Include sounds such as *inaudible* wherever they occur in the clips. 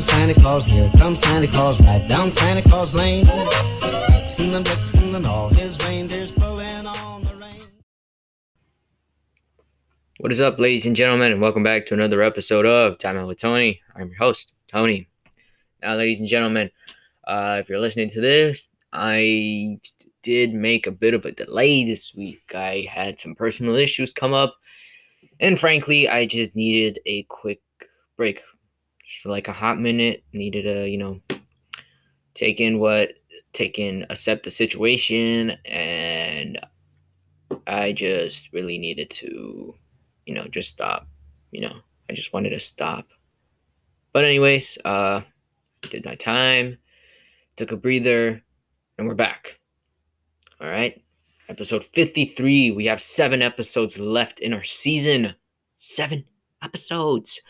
comes Santa Claus, here comes Santa Claus, right down Santa Claus Lane. Vixen and Blitzen and all his reindeers pulling on the rein. What is up, ladies and gentlemen, and welcome back to another episode of Time Out with Tony. I'm your host, Tony. Now, ladies and gentlemen, uh, if you're listening to this, I did make a bit of a delay this week. I had some personal issues come up, and frankly, I just needed a quick break for like a hot minute. Needed a, you know, take in what, take in, accept the situation, and I just really needed to, you know, just stop. You know, I just wanted to stop. But anyways, uh, did my time, took a breather, and we're back. All right. Episode 53. We have seven episodes left in our season. Seven episodes.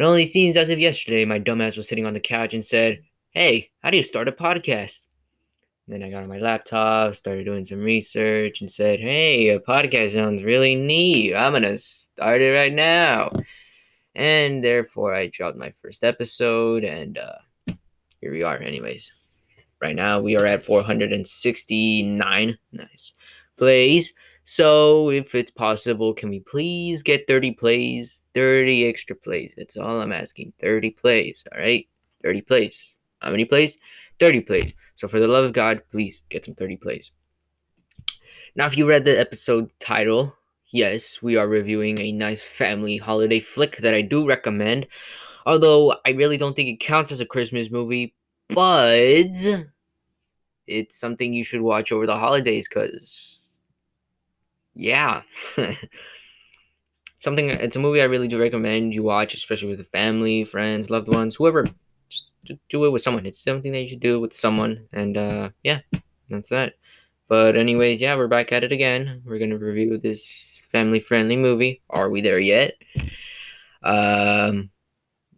It only seems as if yesterday my dumbass was sitting on the couch and said, Hey, how do you start a podcast? Then I got on my laptop, started doing some research, and said, Hey, a podcast sounds really neat. I'm going to start it right now. And therefore, I dropped my first episode, and uh, here we are, anyways. Right now, we are at 469 nice plays. So, if it's possible, can we please get 30 plays? 30 extra plays. That's all I'm asking. 30 plays. All right? 30 plays. How many plays? 30 plays. So, for the love of God, please get some 30 plays. Now, if you read the episode title, yes, we are reviewing a nice family holiday flick that I do recommend. Although I really don't think it counts as a Christmas movie, but it's something you should watch over the holidays because yeah. *laughs* Something it's a movie i really do recommend you watch especially with the family friends loved ones whoever. Just do it with someone. It's something that you should do with someone and uh yeah that's that. But anyways yeah we're back at it again. We're gonna review this family friendly movie are we there yet? Um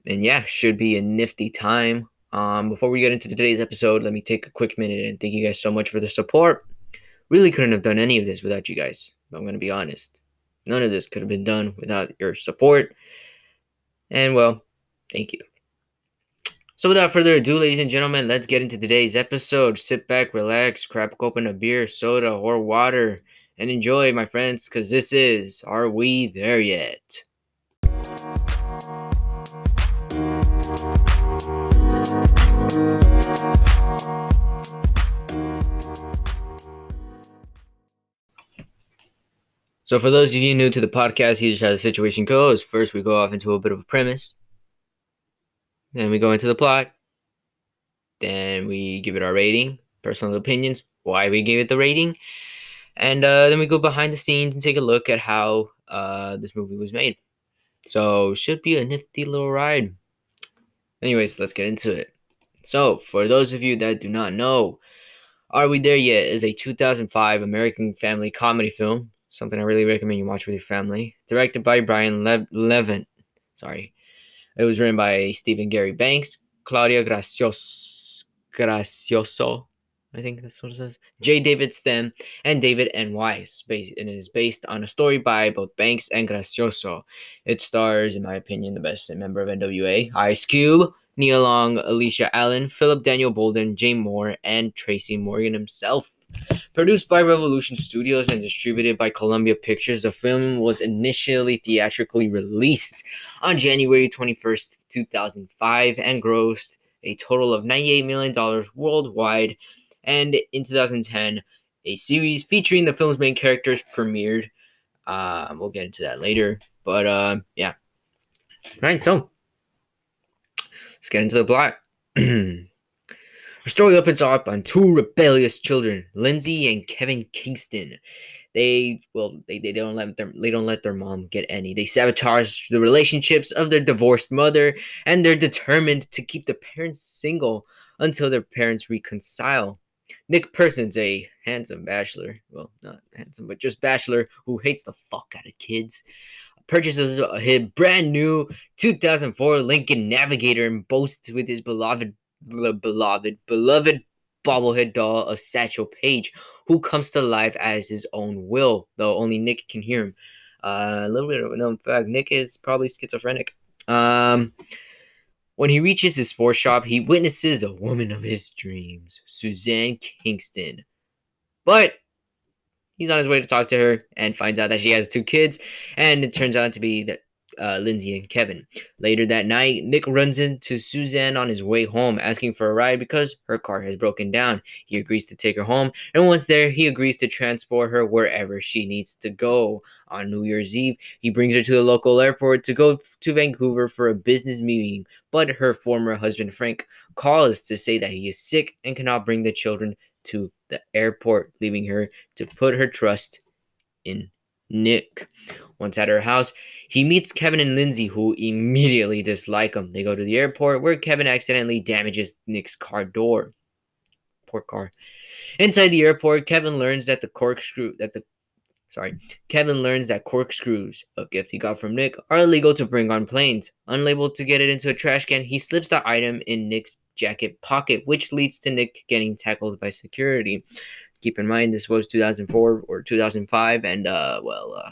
and yeah should be a nifty time. Um, before we get into today's episode, let me take a quick minute and thank you guys so much for the support. Really couldn't have done any of this without you guys. I'm going to be honest. None of this could have been done without your support. And well, thank you. So without further ado, ladies and gentlemen, let's get into today's episode. Sit back, relax, crack open a beer, soda, or water, and enjoy, my friends, because this is Are We There Yet? So, for those of you new to the podcast, here's how the situation goes. First, we go off into a bit of a premise. Then we go into the plot. Then we give it our rating, personal opinions, why we gave it the rating. And uh, then we go behind the scenes and take a look at how uh, this movie was made. So, should be a nifty little ride. Anyways, let's get into it. So, for those of you that do not know, Are We There Yet is a 2005 American family comedy film something I really recommend you watch with your family. Directed by Brian Le- Levant. Sorry. It was written by Stephen Gary Banks, Claudia Grazioso, Grazioso I think that's what it says. J. David Stem and David N. Weiss. Based, and is based on a story by both Banks and Grazioso. It stars, in my opinion, the best member of NWA, Ice Cube, Nia Long, Aleisha Allen, Philip Daniel Bolden, Jay Mohr, and Tracy Morgan himself. Produced by Revolution Studios and distributed by Columbia Pictures, the film was initially theatrically released on January 21st, 2005, and grossed a total of $98 million worldwide. And in 2010, a series featuring the film's main characters premiered. Uh, we'll get into that later. But uh, yeah. All right, so let's get into the plot. *clears throat* Our story opens up on two rebellious children, Lindsay and Kevin Kingston. They well, they, they don't let their they don't let their mom get any. They sabotage the relationships of their divorced mother, and they're determined to keep the parents single until their parents reconcile. Nick Persons, a handsome bachelor, well, not handsome, but just bachelor who hates the fuck out of kids, purchases his brand new 2004 Lincoln Navigator and boasts with his beloved beloved, beloved bobblehead doll of Satchel Paige, who comes to life as his own will, though only Nick can hear him. Uh, a little bit of a known fact Nick is probably schizophrenic. Um, When he reaches his sports shop, he witnesses the woman of his dreams, Suzanne Kingston. But he's on his way to talk to her and finds out that she has two kids, and it turns out to be that uh, Lindsay and Kevin. Later that night, Nick runs into Suzanne on his way home, asking for a ride because her car has broken down. He agrees to take her home, and once there, he agrees to transport her wherever she needs to go. On New Year's Eve, he brings her to the local airport to go to Vancouver for a business meeting, but her former husband Frank calls to say that he is sick and cannot bring the children to the airport, leaving her to put her trust in Nick. Once at her house, he meets Kevin and Lindsay, who immediately dislike him. They go to the airport where Kevin accidentally damages Nick's car door. Poor car. Inside the airport, Kevin learns that the corkscrew that the sorry, Kevin learns that corkscrews, a gift he got from Nick, are illegal to bring on planes. Unable to get it into a trash can, he slips the item in Nick's jacket pocket, which leads to Nick getting tackled by security. Keep in mind this was 2004 or 2005, and uh, well, uh,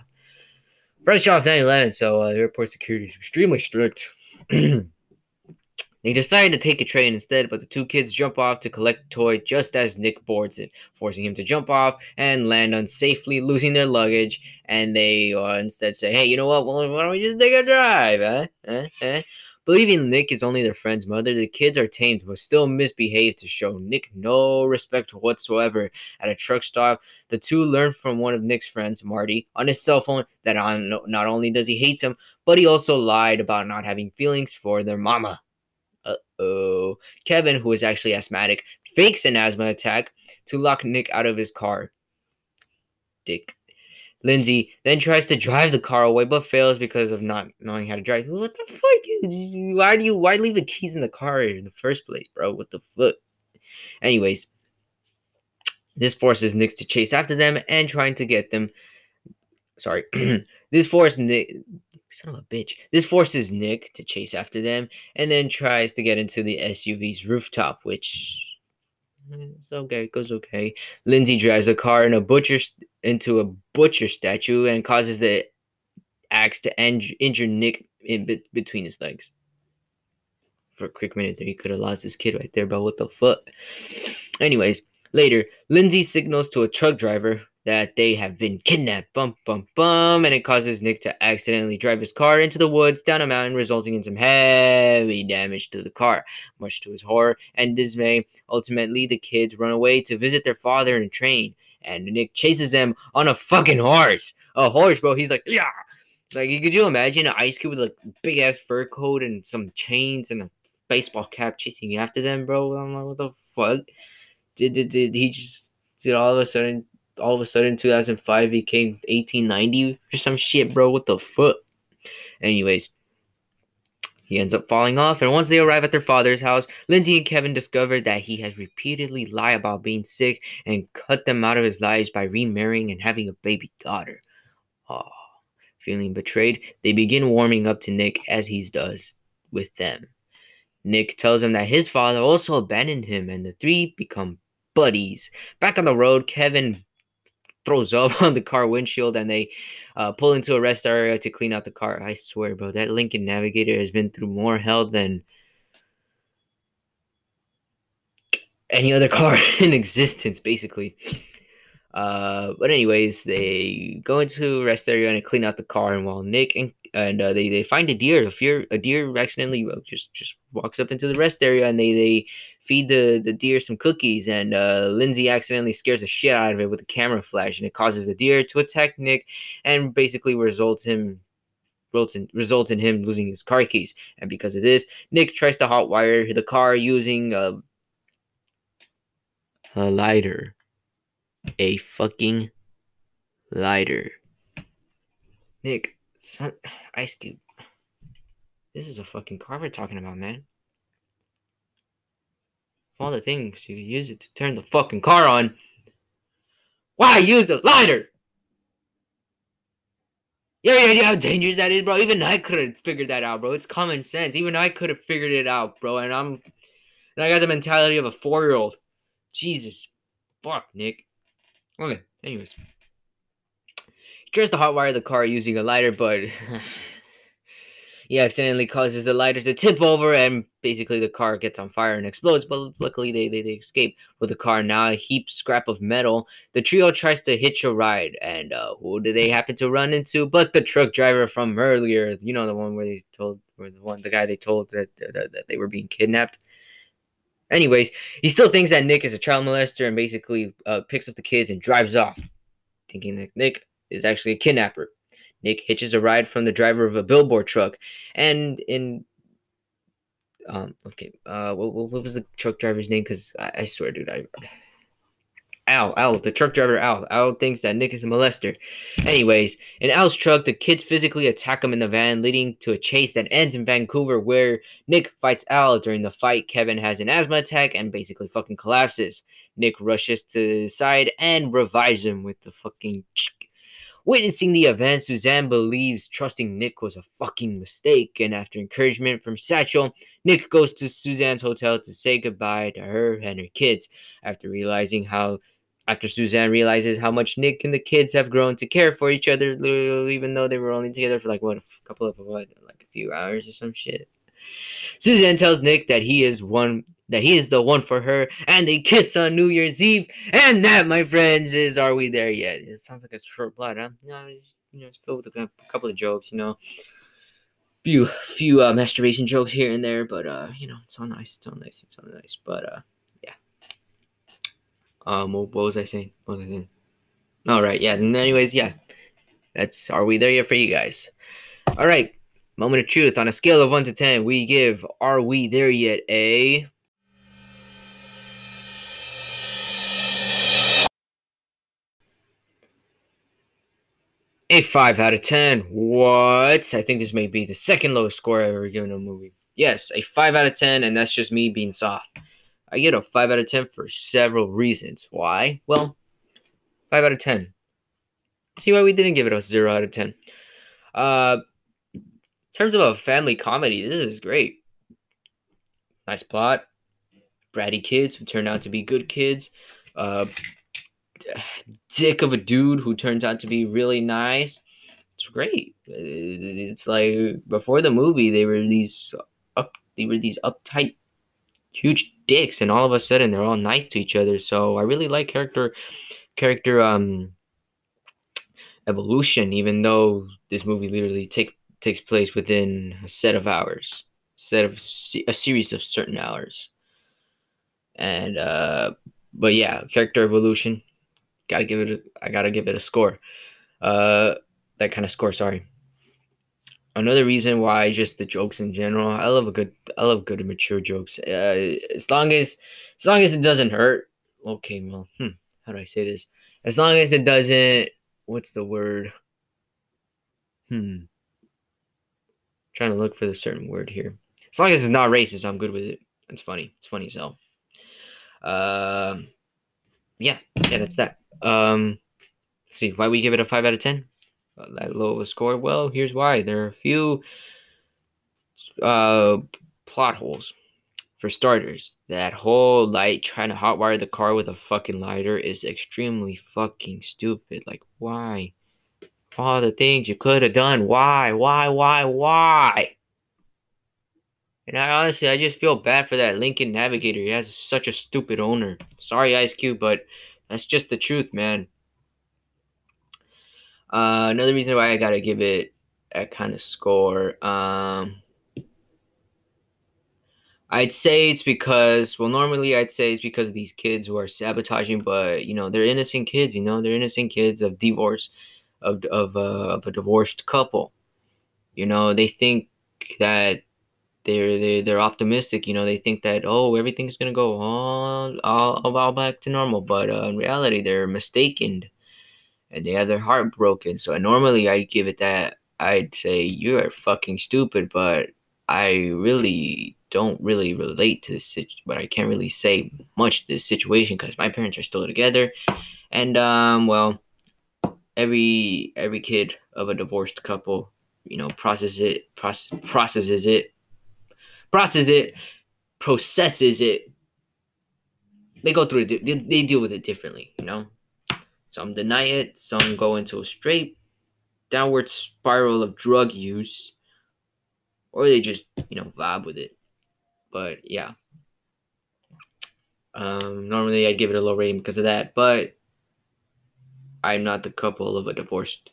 fresh off 9/11, so uh, airport security is extremely strict. *clears throat* They decide to take a train instead, but the two kids jump off to collect toy just as Nick boards it, forcing him to jump off and land unsafely, losing their luggage. And they uh, instead say, "Hey, you know what? Well, why don't we just take a drive?" Huh? Huh? Huh? Believing Nick is only their friend's mother, the kids are tamed but still misbehave to show Nick no respect whatsoever. At a truck stop, the two learn from one of Nick's friends, Marty, on his cell phone that on, not only does he hate him, but he also lied about not having feelings for their mama. Uh oh. Kevin, who is actually asthmatic, fakes an asthma attack to lock Nick out of his car. Dick. Lindsay then tries to drive the car away but fails because of not knowing how to drive. What the fuck? Why do you why leave the keys in the car in the first place, bro? What the fuck? Anyways, this forces Nick to chase after them and trying to get them. Sorry, *clears throat* this forces Nick. Son of a bitch. This forces Nick to chase after them and then tries to get into the SUV's rooftop, which eh, it's okay, it goes okay. Lindsay drives a car in a butcher into a butcher statue and causes the axe to injure Nick in be- between his legs. For a quick minute there, he could have lost his kid right there, but what the fuck? Anyways, later, Lindsay signals to a truck driver that they have been kidnapped. Bum, bum, bum. And it causes Nick to accidentally drive his car into the woods down a mountain, resulting in some heavy damage to the car. Much to his horror and dismay, ultimately, the kids run away to visit their father in a train. And Nick chases them on a fucking horse. A horse, bro. He's like, yeah. Like, could you imagine an ice cube with a big ass fur coat and some chains and a baseball cap chasing after them, bro? I'm like, what the fuck? Did, did, did he just, did all of a sudden all of a sudden 2005 became 1890 or some shit, bro. What the fuck? Anyways, he ends up falling off, and once they arrive at their father's house, Lindsay and Kevin discover that he has repeatedly lied about being sick and cut them out of his lives by remarrying and having a baby daughter. Oh, feeling betrayed, they begin warming up to Nick as he does with them. Nick tells him that his father also abandoned him, and the three become buddies. Back on the road, Kevin throws up *laughs* on the car windshield and they uh, pull into a rest area to clean out the car. I swear, bro, that Lincoln Navigator has been through more hell than any other *laughs* car in existence, basically. Uh, but anyways, they go into rest area and clean out the car, and while Nick and and uh, they, they find a deer, a deer a deer accidentally just just walks up into the rest area, and they they feed the, the deer some cookies, and uh, Lindsay accidentally scares the shit out of it with a camera flash, and it causes the deer to attack Nick, and basically results him results in, results in him losing his car keys. And because of this, Nick tries to hotwire the car using a, a lighter, a fucking lighter. Nick, son, Ice Cube. This is a fucking car we're talking about, man all the things you use it to turn the fucking car on. Why use a lighter? Yeah, yeah, yeah, how dangerous that is, bro. Even I could have figured that out, bro. It's common sense. Even I could have figured it out, bro. And I'm, and I got the mentality of a four-year-old. Jesus, fuck, Nick. Okay, anyways, he tries to hotwire the car using a lighter, but *laughs* He accidentally causes the lighter to tip over, and basically the car gets on fire and explodes. But luckily, they, they, they escape with the car now a heap scrap of metal. The trio tries to hitch a ride, and uh, who do they happen to run into? But the truck driver from earlier, you know, the one where they told, where the one, the guy they told that, that, that they were being kidnapped. Anyways, he still thinks that Nick is a child molester and basically uh, picks up the kids and drives off, thinking that Nick is actually a kidnapper. Nick hitches a ride from the driver of a billboard truck, and in um okay uh what, what was the truck driver's name? Because I, I swear, dude, I Al, Al, the truck driver Al. Al thinks that Nick is a molester. Anyways, in Al's truck, the kids physically attack him in the van, leading to a chase that ends in Vancouver, where Nick fights Al. During the fight, Kevin has an asthma attack and basically fucking collapses. Nick rushes to the side and revives him with the fucking. Witnessing the event, Suzanne believes trusting Nick was a fucking mistake, and after encouragement from Satchel, Nick goes to Suzanne's hotel to say goodbye to her and her kids. After realizing how after Suzanne realizes how much Nick and the kids have grown to care for each other, even though they were only together for like what a couple of what like a few hours or some shit. Suzanne tells Nick that he is one that he is the one for her, and they kiss on New Year's Eve. And that, my friends, is Are We There Yet? It sounds like a short plot, huh? You know, it's, you know, it's filled with a couple of jokes, you know. Few few uh, masturbation jokes here and there, but uh, you know, it's all nice, it's all nice, it's all nice. But uh yeah. Um what, was I saying? What was I saying? Alright, yeah, and anyways, yeah. That's are we there yet for you guys? Alright. Moment of truth. On a scale of 1 to 10, we give Are We There Yet a A 5 out of 10. What? I think this may be the second lowest score I've ever given a movie. Yes, a 5 out of 10, and that's just me being soft. I get a 5 out of 10 for several reasons. Why? Well, 5 out of 10. See why we didn't give it a 0 out of 10. Uh, in terms of a family comedy, this is great. Nice plot. Bratty kids who turn out to be good kids. Uh, dick of a dude who turns out to be really nice. It's great. It's like before the movie, they were these up, they were these uptight, huge dicks, and all of a sudden they're all nice to each other. So I really like character, character um evolution. Even though this movie literally take takes place within a set of hours, set of a series of certain hours, and uh, but yeah, character evolution gotta give it. A, I gotta give it a score. Uh, that kind of score. Sorry. Another reason why just the jokes in general. I love a good. I love good and mature jokes. Uh, as long as, as long as it doesn't hurt. Okay, well, hmm, how do I say this? As long as it doesn't. What's the word? Hmm. trying to look for the certain word here. As long as it's not racist, I'm good with it. It's funny. It's funny hell. Um. Uh, yeah, yeah, that's that. Um, see why we give it a five out of ten. That low of a score. Well, here's why. There are a few uh plot holes. For starters, that whole light trying to hotwire the car with a fucking lighter is extremely fucking stupid. Like, why? All the things you could have done. Why? Why? Why? Why? And I honestly, I just feel bad for that Lincoln Navigator. He has such a stupid owner. Sorry, Ice Cube, but that's just the truth, man. Uh, another reason why I gotta give it a kind of score. Um, I'd say it's because, well, normally I'd say it's because of these kids who are sabotaging, but you know they're innocent kids. You know they're innocent kids of divorce, of of uh, of a divorced couple. You know they think that they're they they're optimistic. You know, they think that oh everything's gonna go all all, all back to normal, but uh, in reality they're mistaken, and they have their heart broken. So normally I'd give it that I'd say you are fucking stupid, but I really don't really relate to this situation, but I can't really say much to this situation because my parents are still together, and um well every every kid of a divorced couple you know processes it process, processes it processes it, processes it. They go through it. They, they deal with it differently, you know. Some deny it. Some go into a straight downward spiral of drug use. or they just you know vibe with it. But yeah, um, normally I'd give it a low rating because of that, but I'm not the couple of a divorced.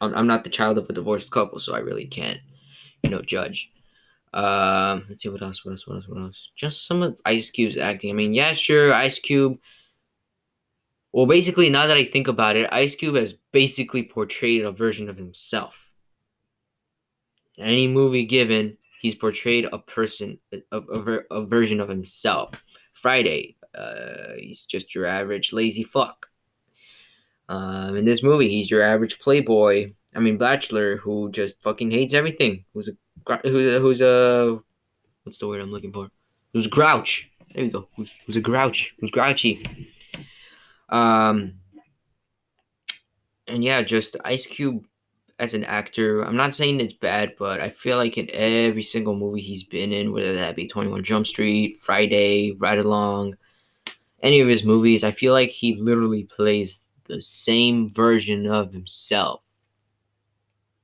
I'm, I'm not the child of a divorced couple, so I really can't, you know, judge. Um, let's see what else, what else, what else, what else. Just some of Ice Cube's acting. I mean, yeah, sure, Ice Cube. Well, basically, now that I think about it, Ice Cube has basically portrayed a version of himself. Any movie given, he's portrayed a person, a, a, a version of himself. Friday, uh, he's just your average lazy fuck. Um, in this movie, he's your average playboy. I mean, bachelor who just fucking hates everything. Who's a who's who's a what's the word I'm looking for? Who's grouch? There we go. Who's who's a grouch? Who's grouchy? Um, and yeah, just Ice Cube as an actor. I'm not saying it's bad, but I feel like in every single movie he's been in, whether that be 21 Jump Street, Friday, Ride Along, any of his movies, I feel like he literally plays the same version of himself.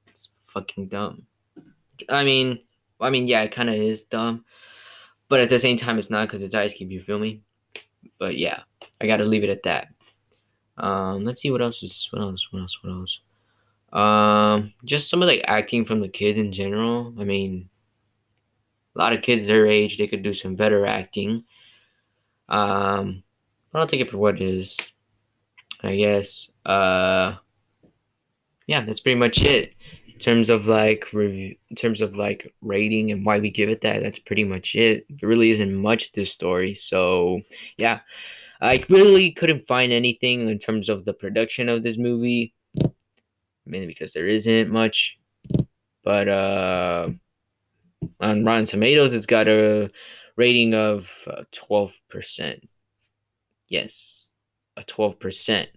It's fucking dumb. I mean, I mean, yeah, it kind of is dumb, but at the same time, it's not because it's Ice Cube. You feel me? But yeah, I gotta leave it at that. Um, let's see what else is what else, what else, what else. Um, just some of the acting from the kids in general. I mean, a lot of kids their age they could do some better acting. Um, but I don't take it for what it is. I guess. Uh, yeah, that's pretty much it. In terms of like review, in terms of like rating and why we give it that, that's pretty much it. There really isn't much this story, so yeah, I really couldn't find anything in terms of the production of this movie, mainly because there isn't much. But uh, on Rotten Tomatoes, it's got a rating of uh, twelve percent. Yes, a twelve percent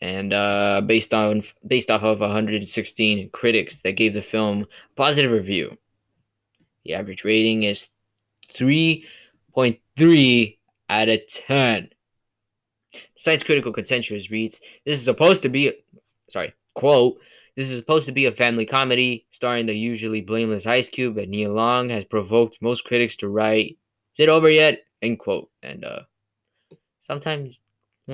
and uh, based on based off of 116 critics that gave the film a positive review. The average rating is 3.3 out of 10. Science critical consensus reads, "This is supposed to be, sorry, quote." This is supposed to be a family comedy starring the usually blameless Ice Cube, but Nia Long has provoked most critics to write, "Is it over yet?" End quote. And uh, sometimes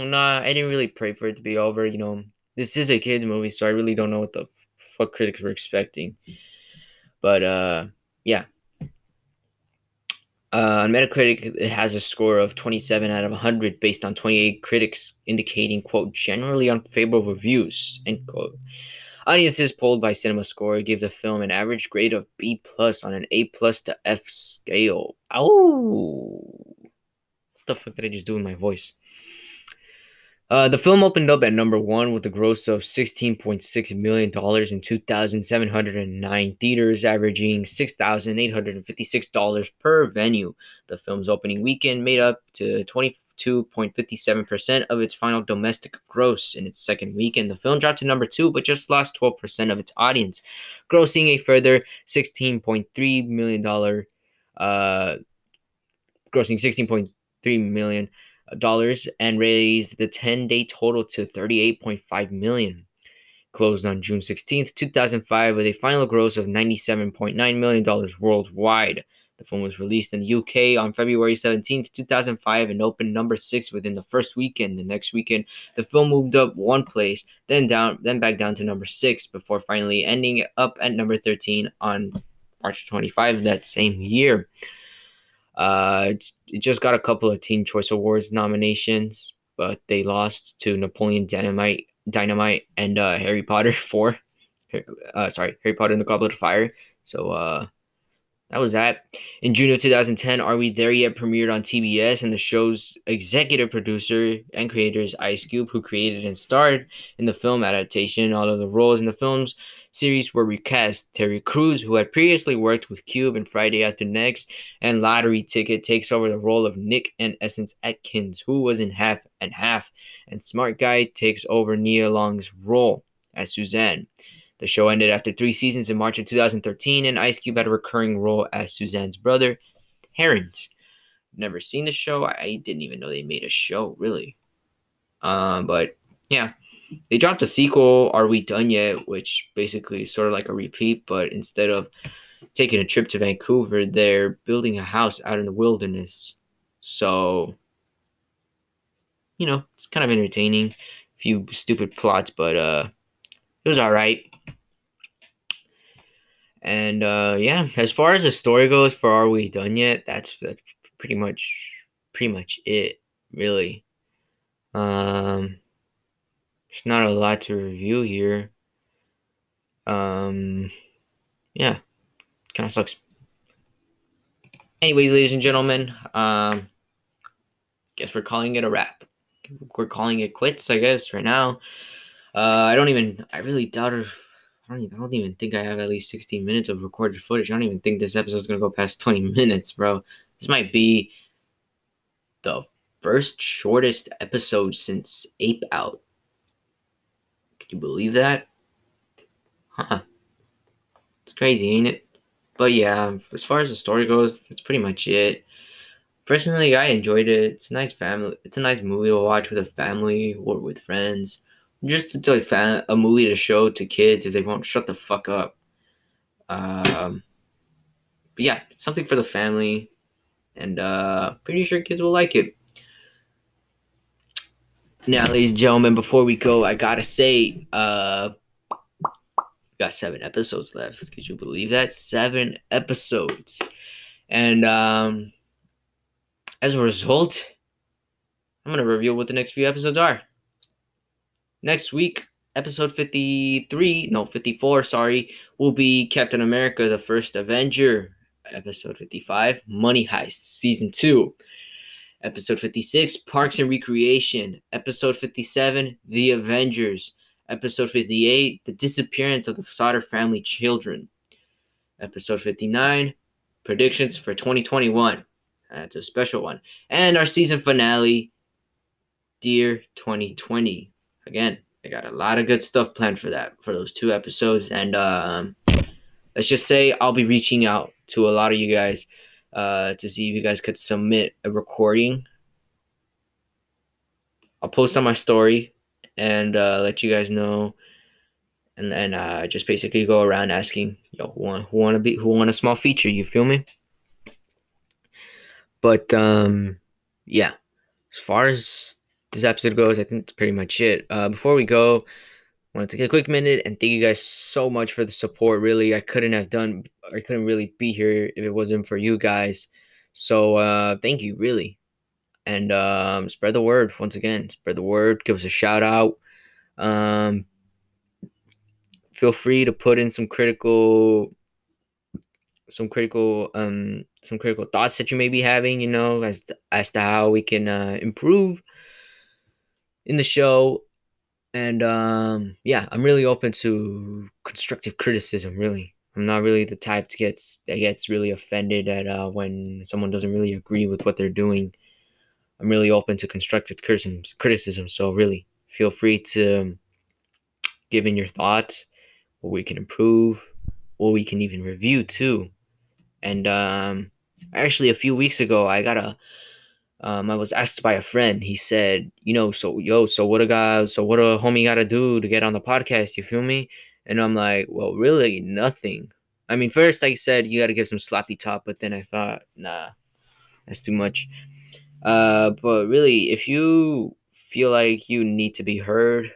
nah, I didn't really pray for it to be over. You know, this is a kids movie, so I really don't know what the fuck critics were expecting. But uh, yeah. Uh, on Metacritic, it has a score of 27 out of 100 based on 28 critics indicating, quote, generally unfavorable reviews, end quote. Audiences polled by Cinema Score give the film an average grade of B plus on an A plus to F scale. Oh, what the fuck did I just do with my voice? Uh, the film opened up at number one with a gross of $16.6 million in 2,709 theaters, averaging $6,856 per venue. The film's opening weekend made up to 22.57% of its final domestic gross. In its second weekend, the film dropped to number two, but just lost 12% of its audience, grossing a further $16.3 million, uh, grossing $16.3 million dollars and raised the 10-day total to 38.5 million. Closed on June 16, 2005 with a final gross of 97.9 million dollars worldwide. The film was released in the UK on February 17, 2005 and opened number 6 within the first weekend. The next weekend, the film moved up one place, then down then back down to number 6 before finally ending up at number 13 on March 25 that same year. Uh, it just got a couple of Teen Choice Awards nominations, but they lost to Napoleon Dynamite, Dynamite, and uh, Harry Potter *laughs* four. Uh, sorry, Harry Potter and the Goblet of Fire. So uh, that was that. In June of 2010, Are We There Yet premiered on TBS, and the show's executive producer and creator is Ice Cube, who created and starred in the film adaptation. All of the roles in the films series were recast. Terry Crews, who had previously worked with Cube in Friday After Next and Lottery Ticket, takes over the role of Nick and Essence Atkins, who was in Half and Half, and Smart Guy takes over Nia Long's role as Suzanne. The show ended after three seasons in March of 2013, and Ice Cube had a recurring role as Suzanne's brother, Terrence. Never seen the show. I didn't even know they made a show, really. Um, but yeah, they dropped a sequel, Are We Done Yet? Which basically is sort of like a repeat, but instead of taking a trip to Vancouver. They're building a house out in the wilderness. So, you know, it's kind of entertaining. A few stupid plots, but uh, it was all right. And uh, yeah, as far as the story goes, for Are We Done Yet? That's that's pretty much pretty much it, really. Um, there's not a lot to review here. Um, yeah, kind of sucks. Anyways, ladies and gentlemen, um, guess we're calling it a wrap. We're calling it quits, I guess, right now. Uh, I don't even. I really doubt it. I don't, even, I don't even think I have at least 16 minutes of recorded footage. I don't even think this episode's gonna go past 20 *laughs* minutes, bro. This might be the first shortest episode since Ape Out. You believe that? Huh. It's crazy, ain't it? But yeah, as far as the story goes, that's pretty much it. Personally, I enjoyed it. It's a nice family. It's a nice movie to watch with a family or with friends. Just to a, a movie to show to kids if they won't shut the fuck up. Um, but yeah, it's something for the family, and uh, pretty sure kids will like it. Now, ladies and gentlemen, before we go, I gotta say, uh, we got seven episodes left. Could you believe that? Seven episodes. And um, as a result, I'm to reveal what the next few episodes are. Next week, episode 53, no, 54, sorry, will be Captain America, the First Avenger. Episode 55, Money Heist, Season 2. Episode 56, Parks and Recreation. Episode 57, The Avengers. Episode 58, The Disappearance of the Sodder Family Children. Episode 59, Predictions for 2021. That's a special one. And our season finale, Dear 2020. Again, I got a lot of good stuff planned for that, for those two episodes. And um, let's just say I'll be reaching out to a lot of you guys uh, to see if you guys could submit a recording. I'll post on my story and uh, let you guys know, and then uh, just basically go around asking, yo, who want who want to be who want a small feature? You feel me? But um, yeah, as far as this episode goes, I think that's pretty much it. Uh, before we go, want to take a quick minute and thank you guys so much for the support. Really, I couldn't have done, I couldn't really be here if it wasn't for you guys. So uh, thank you, really and um, spread the word once again. Spread the word. Give us a shout out. Um, feel free to put in some critical, some critical, um, some critical thoughts that you may be having. You know, as as to how we can uh, improve in the show. And um, yeah, I'm really open to constructive criticism. Really, I'm not really the type to get that gets really offended at uh, when someone doesn't really agree with what they're doing. I'm really open to constructive criticism. So really, feel free to give in your thoughts, what we can improve, what we can even review too. And um, actually, a few weeks ago, I got a. Um, I was asked by a friend. He said, "You know, so yo, so what a guy, so what a homie got to do to get on the podcast? You feel me?" And I'm like, "Well, really, nothing." I mean, first I said you got to get some sloppy top, but then I thought, nah, that's too much. Uh, but really, if you feel like you need to be heard,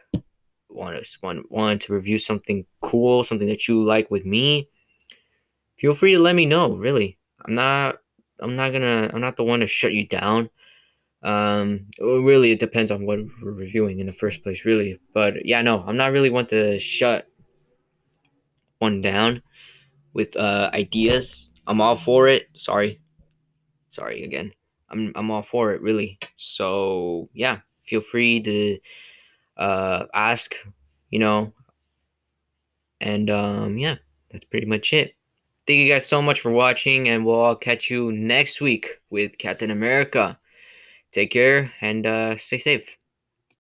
want to want, want to review something cool, something that you like with me, feel free to let me know. Really, I'm not I'm not gonna I'm not the one to shut you down. Um, really, it depends on what we're reviewing in the first place, really. But yeah, no, I'm not really one to shut one down with uh ideas. I'm all for it. Sorry, sorry again. I'm I'm all for it really. So yeah, feel free to uh, ask, you know, and um, yeah, that's pretty much it. Thank you guys so much for watching, and we'll all catch you next week with Captain America. Take care and uh, stay safe.